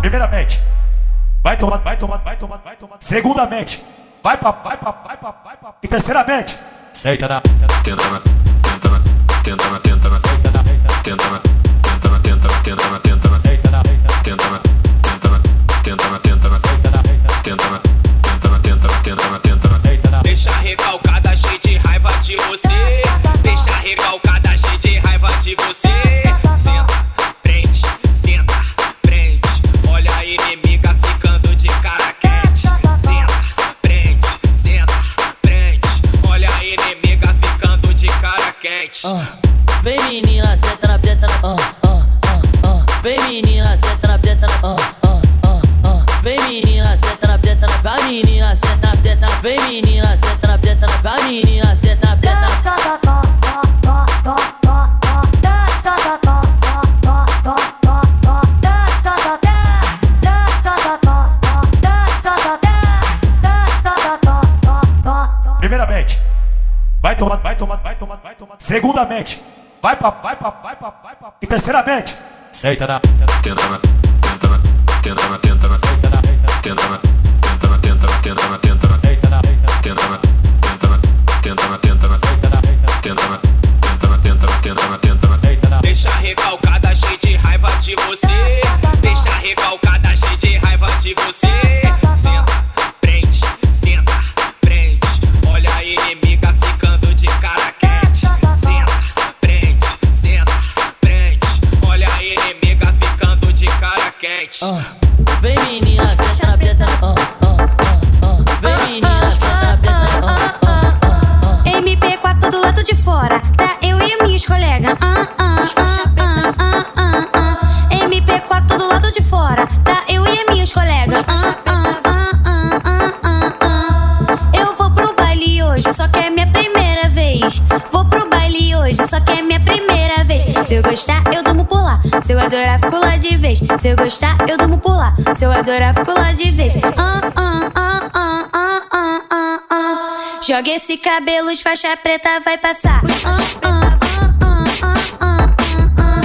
Primeiramente, vai tomar, vai tomar, vai tomar, vai tomar. Segundamente, vai pra, vai pra, vai pra, vai pra. E terceiramente, Senta na, tenta na, Uh. Segundamente, vai pra, vai pra, vai pra, vai pra. E terceiramente, Senta na, Tenta na, tenta na, tenta na, tenta na, senta na, tenta na, tenta na, tenta na, tenta na, tenta na, vez. Se eu gostar, eu durmo por lá. Se eu adorar, fico lá de vez. Ah, ah, ah, ah, ah, ah, ah, ah. Joga esse cabelo, de faixa preta vai passar. Ah, ah, ah, ah, ah, ah, ah, ah.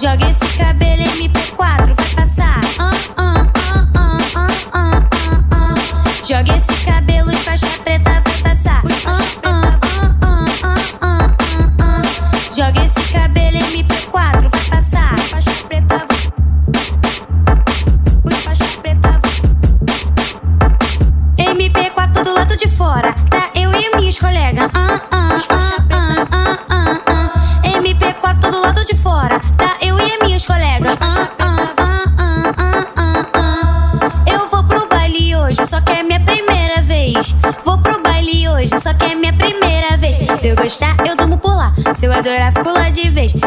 Joga esse cabelo MP4 vai passar. Ah, ah, ah, ah, ah, ah, ah, ah. Joga esse cabelo, de faixa preta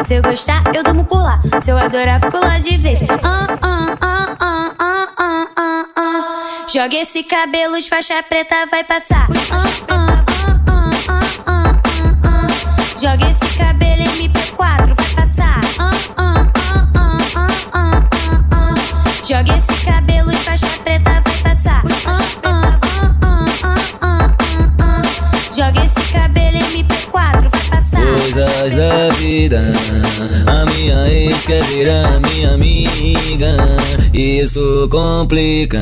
Se eu gostar, eu durmo por lá. Se eu adorar, fico lá de vez. Ah, ah, ah, ah, ah, ah, ah, ah. Joga esse cabelo, de faixa preta vai passar. Ah, ah, ah, ah, ah, ah, ah, ah. Joga esse virar minha amiga. Isso complica,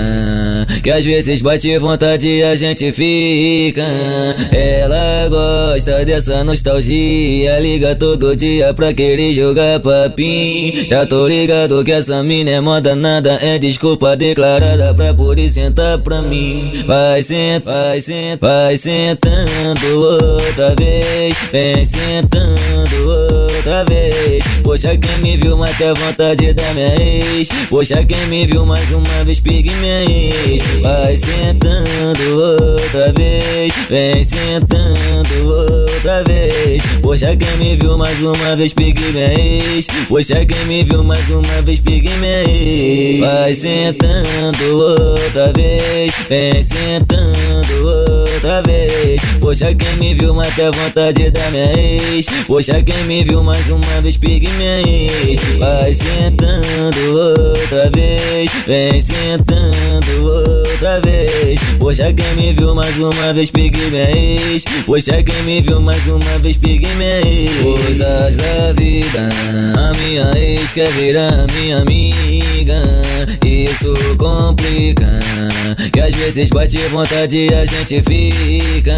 que às vezes bate vontade e a gente fica. Ela gosta dessa nostalgia, liga todo dia pra querer jogar papim. Já tô ligado que essa mina é moda, nada é desculpa declarada pra poder sentar pra mim. Vai sentar, vai sentar, vai sentando outra vez, vem sentando outra vez. Poxa, quem me viu mata a vontade da minha ex. Poxa, quem me viu mais uma vez, pegue minha ex. Vai sentando outra vez, vem sentando outra vez. Poxa, quem me viu mais uma vez, pegue minha ex. Poxa, quem me viu mais uma vez, pegue minha ex. Vai sentando outra vez, vem sentando outra vez. Poxa, quem me viu mata a vontade da minha ex. Poxa, quem me viu mais uma vez, pegue minha ex. Vai sentando outra vez, vem sentando outra vez. Poxa, quem me viu mais uma vez, pegue minha ex. Poxa, quem me viu mais uma vez, pegue minha ex. Coisas da vida, a minha ex quer virar minha amiga. Isso complica, que às vezes bate vontade e a gente fica.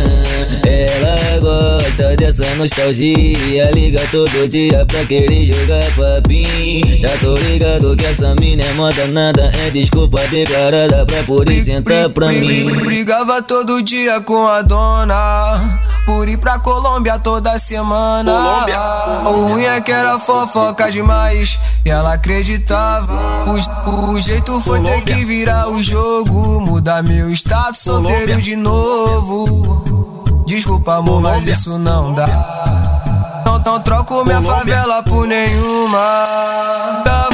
Ela gosta dessa nostalgia, liga todo dia pra querer jogar papim. Já tô ligado que essa mina é moda, nada é desculpa declarada pra poder sentar pra mim. Brigava todo dia com a dona. Por ir pra Colômbia toda semana. O ruim é que era fofoca demais. E ela acreditava. O, o jeito foi ter que virar o jogo. Mudar meu status solteiro de novo. Desculpa, amor, mas isso não dá. Não, não troco minha favela por nenhuma. Já,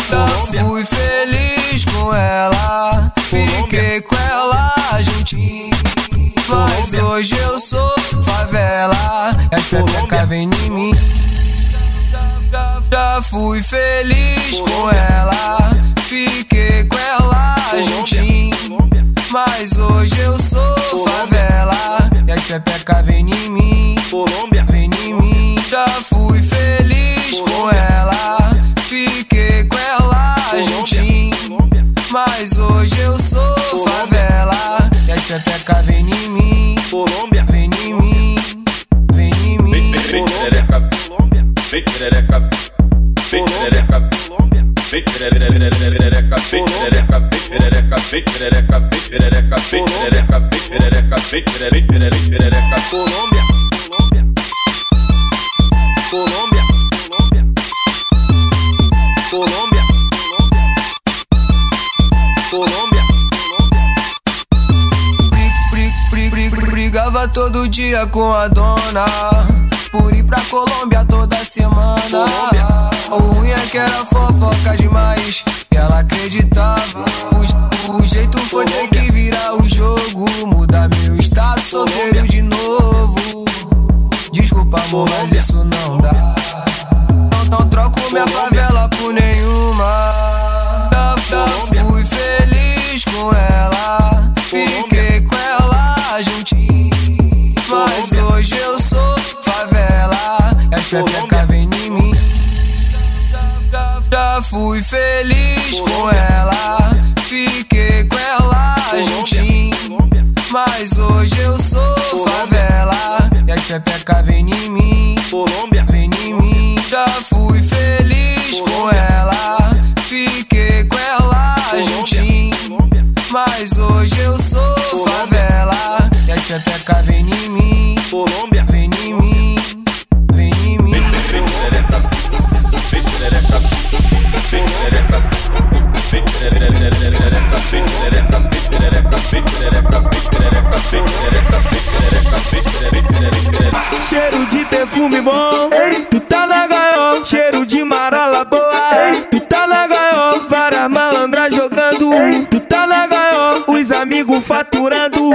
já fui feliz com ela. Fiquei com ela juntinho. Mas hoje eu sou favela. E as pepecas vem em mim. Já, já fui feliz com ela. Fiquei com ela juntinho. Mas hoje eu sou favela. E as pepecas vem em mim. Vem em mim. Já fui feliz com ela. Fiquei com ela juntinho. Mas hoje eu sou favela. E as pepecas vem em mim. Vem em mim. Vem em mim. Vem perereca, vem perereca, vem perereca, vem perereca, vem perereca, vem perereca, vem perereca, vem perereca, vem perereca, vem perereca, vem perereca, vem perereca, Colômbia, Colômbia, Colômbia, Colômbia. Bri- Brigava todo dia com a dona. Por ir pra Colômbia toda semana. O ruim é que era fofoca demais. E ela acreditava. O, o jeito foi ter que virar o jogo. Mudar meu status solteiro de novo. Desculpa, amor, mas isso não dá. Não, não troco minha favela por nenhuma. Já fui feliz com ela. Fiquei com ela juntinho. Mas hoje eu sou favela. E as pepecas vem em mim. Já, já fui feliz com ela. Fiquei com ela juntinho. Mas hoje eu sou favela. E as pepecas vem em mim. Vem em mim. Já fui feliz com ela. Fiquei com ela juntinho. Mas hoje eu sou favela. E vem em mim. Vem em mim. Vem em mim. Vem vem vem vem vem vem vem vem vem vem vem. Cheiro de perfume bom, tu tá na gaiola. Cheiro de marola boa, tu tá na gaiola. Várias malandras jogando, tu tá na gaiola. Os amigos faturando,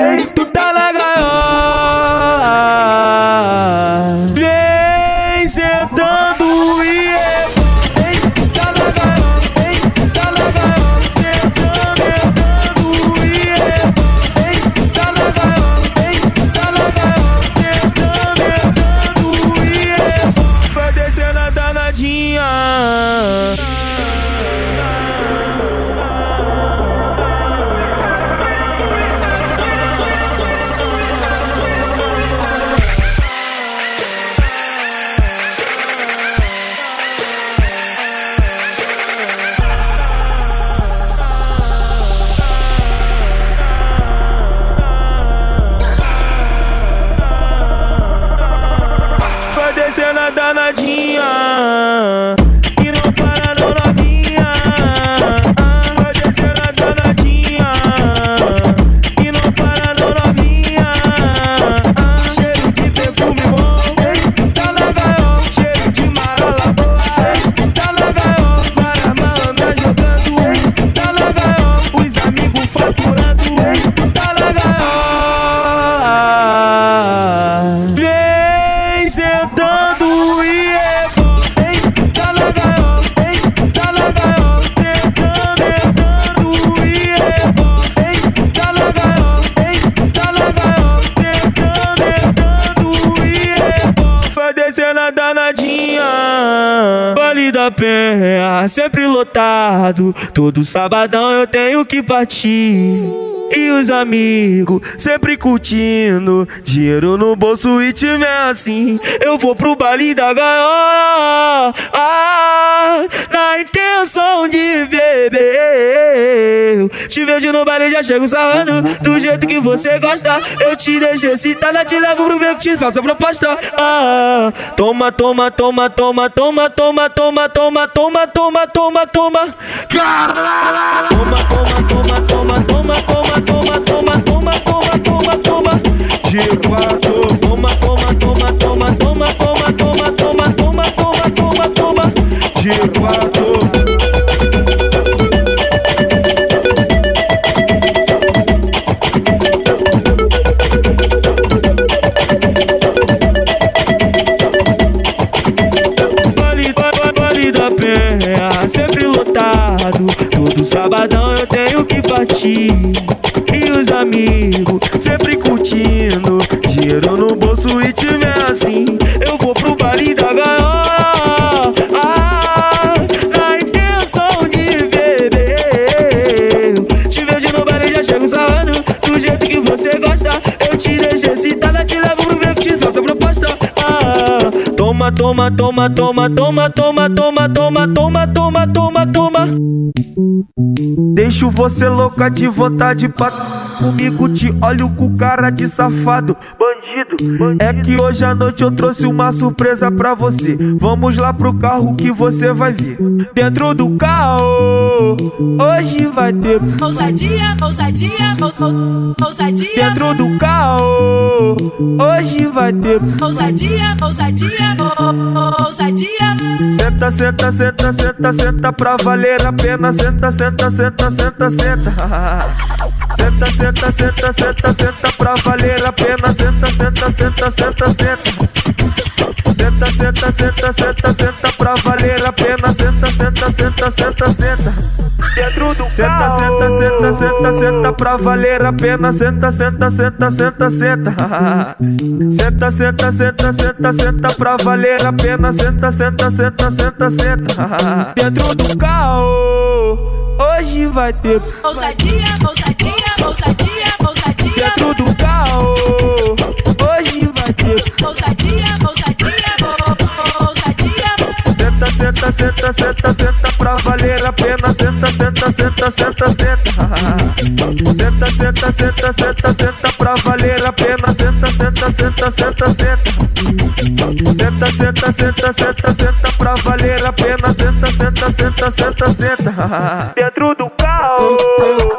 Todo sabadão eu tenho que partir. E os amigos sempre curtindo Dinheiro no bolso e time assim Eu vou pro baile da gaiola ah, Na intenção de beber Te vejo no baile já chego sarrando Do jeito que você gosta Eu te deixo excitada Te levo pro meio que te faço a proposta ah, Toma, toma, toma, toma, toma, toma, toma, toma, toma, toma, toma, toma Toma, toma, toma, toma, toma, toma, toma, toma, toma, toma, toma, toma, toma, toma. Deixo você louca de vontade pra comigo. Te olho com cara de safado, bandido. É que hoje à noite eu trouxe uma surpresa pra você. Vamos lá pro carro que você vai ver. Dentro do carro, hoje vai ter. Ousadia, ousadia, ou- ou- ousadia, Dentro do carro, hoje vai ter. ousadia, ousadia, ou- ou- ousadia. Senta, senta, senta, senta, senta pra valer a pena. Senta, senta, senta, senta, senta. Senta, senta, senta, senta, senta pra valer a pena. Senta, senta, senta, senta, senta. Senta, senta, senta, senta, senta pra valer a pena. Senta, senta, senta, senta, senta. Dentro do senta, senta, senta, senta, senta pra valer a pena. Senta, senta, senta, senta, senta. Senta, senta, senta, senta, senta pra valer a pena. Senta, senta, senta, senta, senta. Dentro do carro, hoje vai ter. Ousadia, ousadia, ousadia, ousadia, Dentro do carro, Senta, senta, senta, senta, pra valer a pena. Senta, senta, senta, senta, senta. Senta, senta, senta, senta, senta pra valer a pena. Senta, senta, senta, senta, senta. Senta, senta, senta, senta, senta pra valer a pena. Senta, senta, senta, senta, senta. Dentro do carro.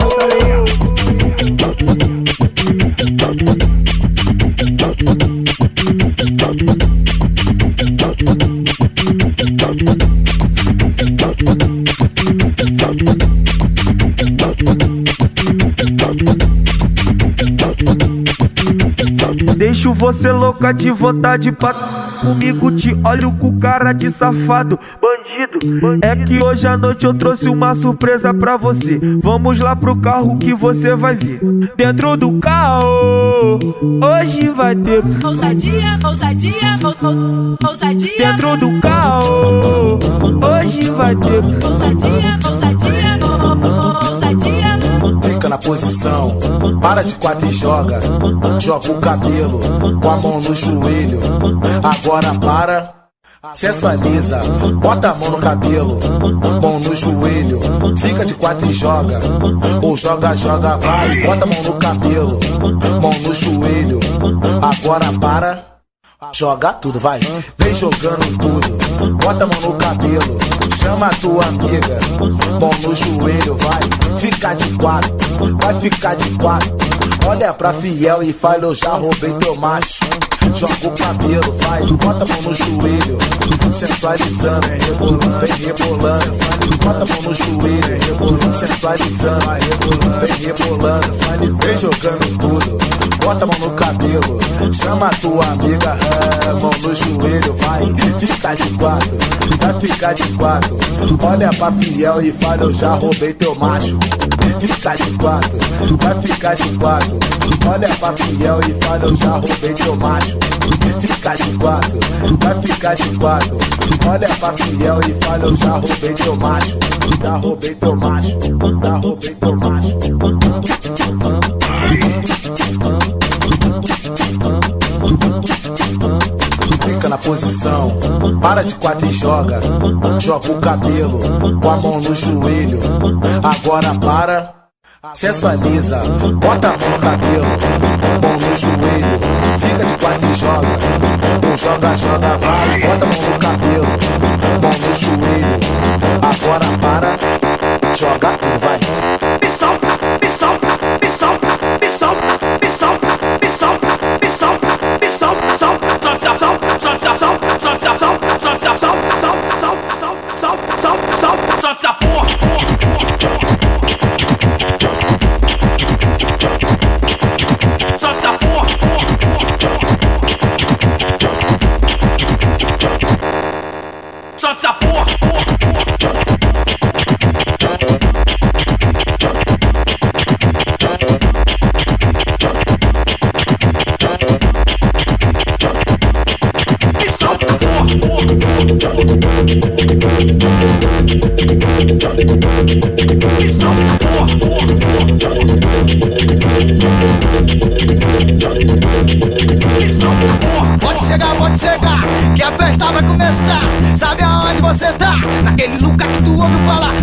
Deixo você louca de vontade pra comigo. Te olho com cara de safado, bandido. É que hoje à noite eu trouxe uma surpresa pra você. Vamos lá pro carro que você vai ver. Dentro do carro, hoje vai ter. Ousadia, ousadia, ou- ou- ousadia, Dentro do carro, hoje vai ter. ousadia, ousadia, posição, para de quatro e joga. Joga o cabelo com a mão no joelho. Agora para, sensualiza. Bota a mão no cabelo, mão no joelho. Fica de quatro e joga. Ou joga, joga, vai. Bota a mão no cabelo, mão no joelho. Agora para. Joga tudo, vai. Vem jogando tudo. Bota a mão no cabelo. Chama a tua amiga. Mão no joelho, vai. Fica de quatro. Vai ficar de quatro. Olha pra fiel e fala: Eu já roubei teu macho. Joga o cabelo, vai, bota a mão no joelho, sensualizando, rebolando, vem rebolando, bota a mão no joelho, rebolando, sensualizando, vem rebolando, vem jogando tudo, bota a mão no cabelo, chama a tua amiga, é, mão no joelho, vai, fica de quatro, vai ficar de quatro, olha pra fiel e fala, eu já roubei teu macho. Fica de quatro, vai ficar de quatro. Olha pra fiel e fala, eu já roubei teu macho. Macho. Fica de quatro, vai ficar de quatro. Olha pra fiel e fala, eu já roubei teu macho. Já roubei teu macho, já roubei teu macho. Fica na posição, para de quatro e joga. Joga o cabelo com a mão no joelho. Agora para, sensualiza, bota a mão no cabelo, mão no joelho. Fica de quatro e joga. Um joga, joga, vai, bota a mão no cabelo, mão no joelho. Agora para, joga tudo, vai.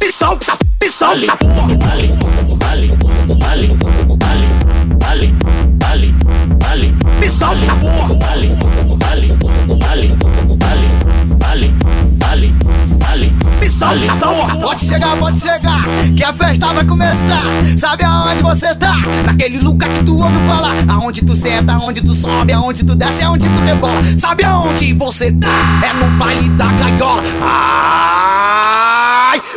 me solta, me solta, porra. Me solta, porra. Pode chegar, pode chegar, que a festa vai começar. Sabe aonde você tá? Naquele lugar que tu ouve falar. Aonde tu senta, aonde tu sobe, aonde tu desce, aonde tu rebola. Sabe aonde você tá? É no baile da gaiola. Ai,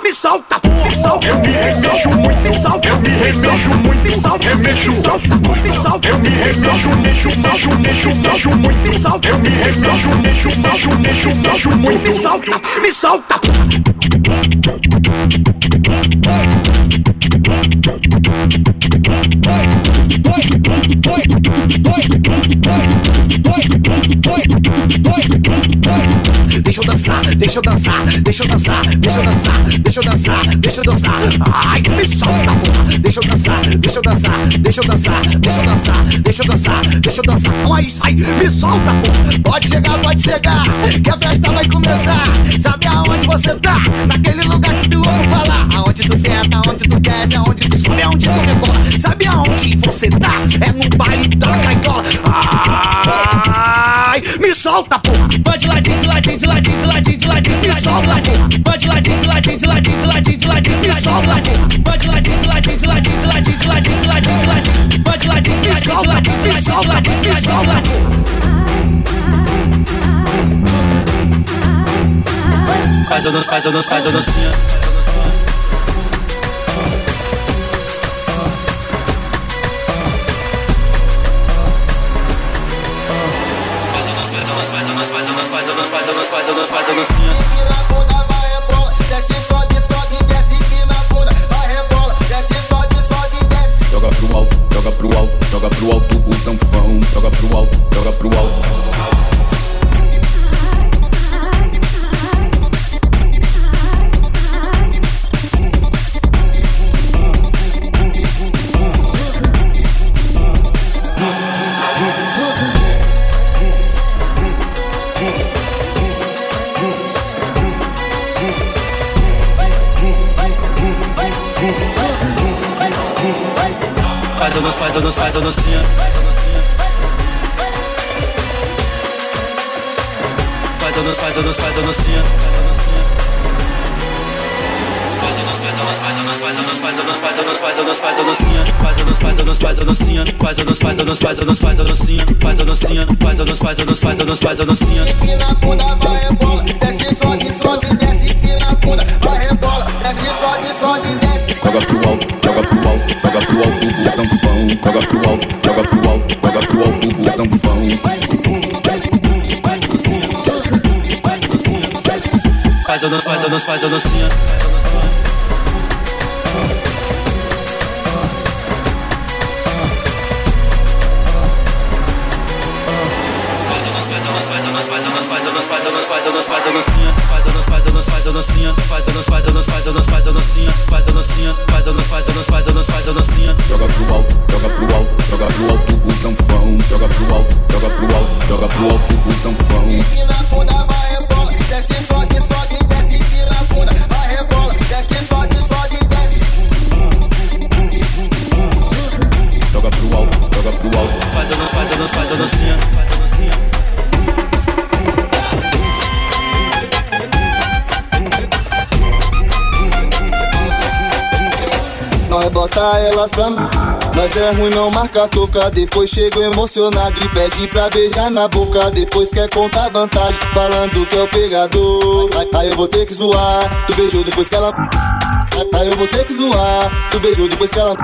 me solta. Me solta, Eu me remexo muito, me solta, eu me remexo muito, me solta, remexo. me solta, me solta, Eu me remexo, mexo, mexo, mexo, mexo muito. Eu me remexo, mexo, mexo, mexo, mexo muito. me solta, me solta. Deixa eu dançar, deixa eu dançar, deixa eu dançar, deixa eu dançar, deixa eu dançar, deixa eu dançar. Ai, me solta, porra. Deixa eu dançar, deixa eu dançar, deixa eu dançar, deixa eu dançar, deixa eu dançar, deixa eu dançar. Então aí, sai, me solta, porra. Pode chegar, pode chegar, que a festa vai começar. Sabe aonde você tá? Naquele lugar que tu ouve falar. Aonde tu senta, aonde tu desce, aonde tu sobe, aonde tu rebola. Sabe aonde você tá? É no baile da gaiola. Ai, me solta, porra. Vai de ladinho, de ladinho, de ladinho, de ladinho, de ladinho, de ladinho, de ladinho. Vai de ladinho, de ladinho, de ladinho, de ladinho, de ladinho, de ladinho, de ladinho. Vai de ladinho, de ladinho, de ladinho, de ladinho, de ladinho, de ladinho, de ladinho. Vai de ladinho, de ladinho, de ladinho, de ladinho, de ladinho, de ladinho, de ladinho, de ladinho. Faz o dança, faz o dança, faz o dancinha. Faz o dancinha. Joga pro alto, joga pro alto, joga pro alto o sanfão. Joga pro alto, joga pro alto. Faz ou não faz ou não faz a docinha. Faz ou não faz ou não faz a docinha. Faz ou não faz ou não faz ou não faz a faz ou não faz ou não faz ou não faz a. Faz ou não faz ou não faz a. Faz ou não faz ou não faz a doce, faz ou não Faz ou não faz faz ou não faz ou não faz a docinha. Bunda, vai é bola, desce, sobe, sobe, desce, empina bunda, vai rebola, desce, sobe, sobe, desce. Joga pro alto, joga pro alto, joga pro alto o sanfão. Joga pro alto, joga pro alto, joga pro alto o sanfão. Faz a dança, faz a dança, faz a dancinha. Faz a dancinha, faz a dança, faz a dança, faz a dança, faz a dancinha, faz a dancinha, faz a dança, faz a dança, faz a dança, faz a dancinha. Joga pro alto, joga pro alto, joga pro alto o sanfão. Joga pro alto, joga pro alto, joga pro alto o sanfão. Empina a bunda, vai rebola, desce, sobe, sobe, desce, empina a bunda, vai rebola, desce, sobe, sobe, desce. Joga pro alto, joga pro alto. Faz a dança, faz a dança, faz a dancinha. Nós bota elas pra mim. Nós é ruim, não marca toca. Depois chego emocionado e pede pra beijar na boca. Depois quer contar vantagem, falando que é o pegador. Aí, eu vou ter que zoar. Tu beijou depois que ela. Aí, eu vou ter que zoar. Tu beijou depois que ela.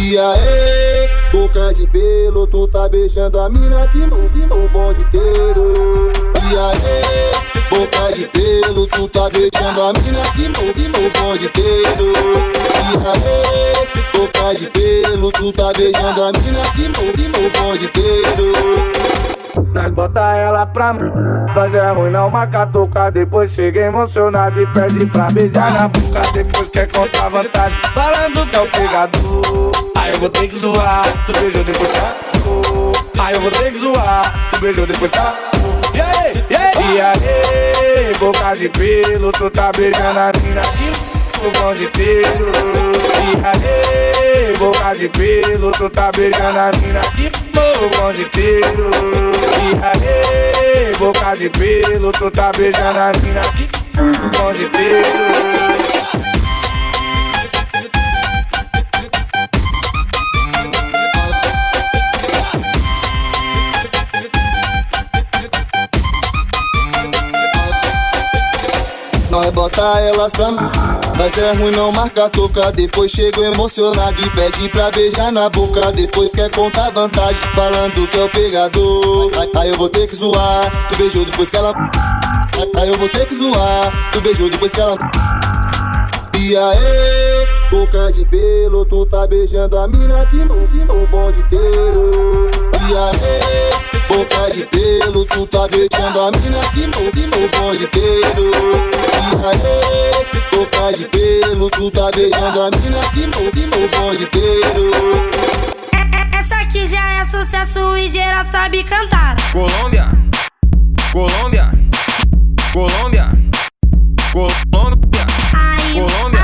E aí, boca de pelo, tu tá beijando a mina que que no bonde inteiro. E aí, boca de pelo, tu tá beijando a mina que que no bonde inteiro. Aí, boca de pelo, tu tá beijando a mina que que no bonde inteiro. Nós bota ela pra mim. Nós é ruim, não marca toca. Depois chega emocionado e pede pra beijar na boca. Depois quer contar vantagem, falando que é o pegador. Aí eu vou ter que zoar. Tu beijou depois que acabou. Aí eu vou ter que zoar. Tu beijou depois que acabou. E aí, e aí, e aí, boca de pelo, tu tá beijando a mina pro pão de pelo. E aê, boca de pelo, tu tá beijando a mina aqui. pro pão de pelo. E aê, boca de pelo, tu tá beijando a mina aqui. pro pão de pelo. Nós bota elas pra mim nós é ruim, não marca toca. Depois chego emocionado e pede pra beijar na boca. Depois quer contar vantagem, falando que é o pegador. Aí, eu vou ter que zoar. Tu beijou depois que ela. Aí, eu vou ter que zoar. Tu beijou depois que ela. E aí, boca de pelo, tu tá beijando a mina que no bonde inteiro. E aí, boca de pelo, tu tá beijando a mina que no bonde inteiro. E aí, boca de pelo, tu tá beijando a mina que no bonde inteiro. Essa aqui já é sucesso e geral sabe cantar. Colômbia, Colômbia, Colômbia, Colômbia, Colômbia,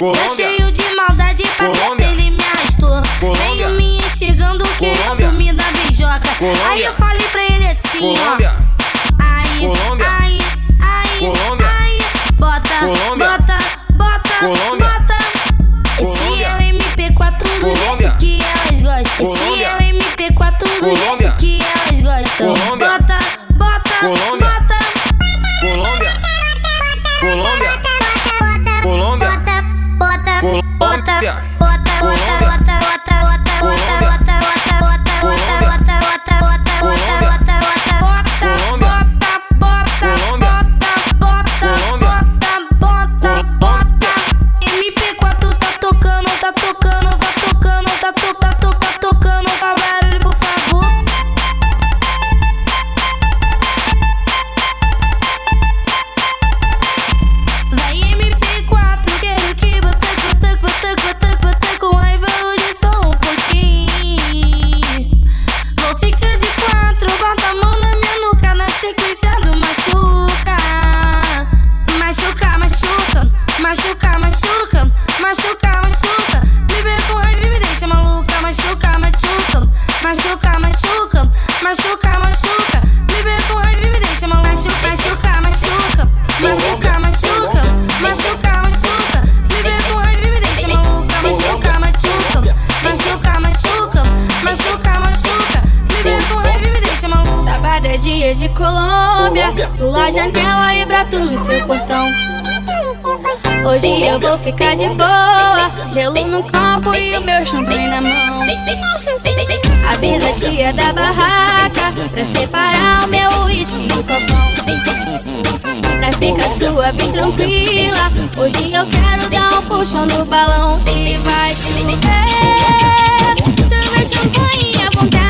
Colômbia, cheio de maldade pra Colômbia, ele me arrastou. Colômbia, Veio me enxergando querendo Colômbia, me dar beijoca. Colômbia, Aí eu falei pra ele assim, Colômbia, ó. Ficar de boa. Gelo no copo e o meu champanhe na mão. Avisa a tia da barraca pra separar o meu uísque do copão. Pra ficar sua bem tranquila. Hoje eu quero dar um puxão no balão. E vai chover. Chover champanhe à vontade.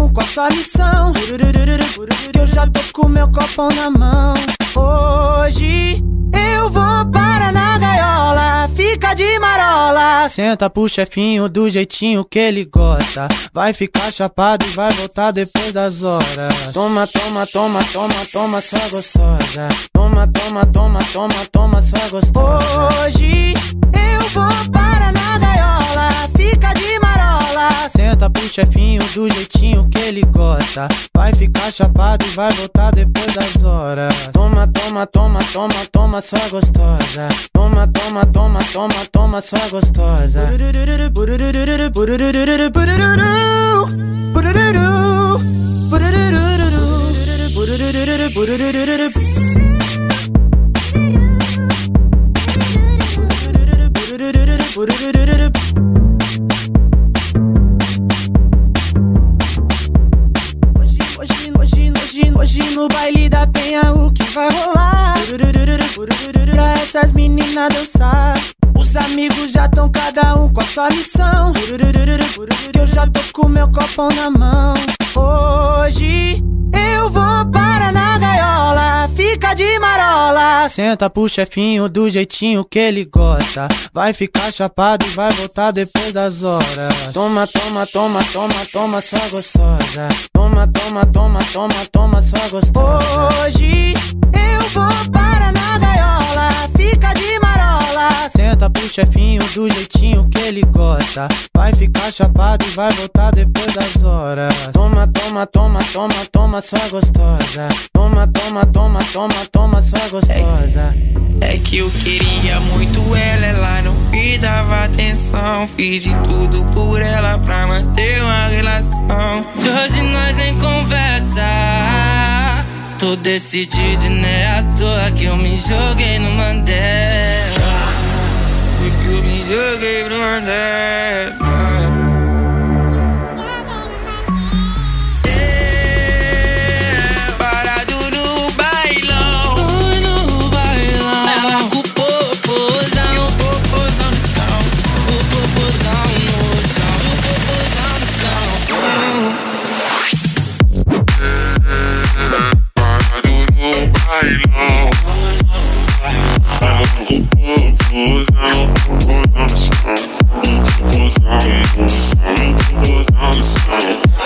sua missão. Eu já tô com meu copão na mão. Hoje eu vou para na gaiola, fica de marola. Senta pro chefinho do jeitinho que ele gosta. Vai ficar chapado e vai voltar depois das horas. Toma, toma, toma, toma, toma, sua gostosa. Toma, toma, toma, toma, toma, sua gostosa. Hoje eu vou para na Senta pro chefinho do jeitinho que ele gosta. Vai ficar chapado e vai voltar depois das horas. Toma, toma, toma, toma, toma, sua gostosa. Toma, toma, toma, toma, toma, sua gostosa. Na mão. Hoje eu vou para na gaiola, fica de marola. Senta pro chefinho do jeitinho que ele gosta. Vai ficar chapado e vai voltar depois das horas. Toma, toma, toma, toma, toma, sua gostosa. Toma, toma, toma, toma, toma, sua gostosa. Hoje eu vou para na Senta pro chefinho do jeitinho que ele gosta. Vai ficar chapado e vai voltar depois das horas. Toma, toma, toma, toma, toma, sua gostosa. Toma, toma, toma, toma, toma, sua gostosa. É que eu queria muito ela, ela não me dava atenção. Fiz de tudo por ela pra manter uma relação. E hoje nós em conversa. Tô decidido e não é à toa que eu me joguei no Mandela. Mandela. É, parado no bailão. Ela com o I'm sorry.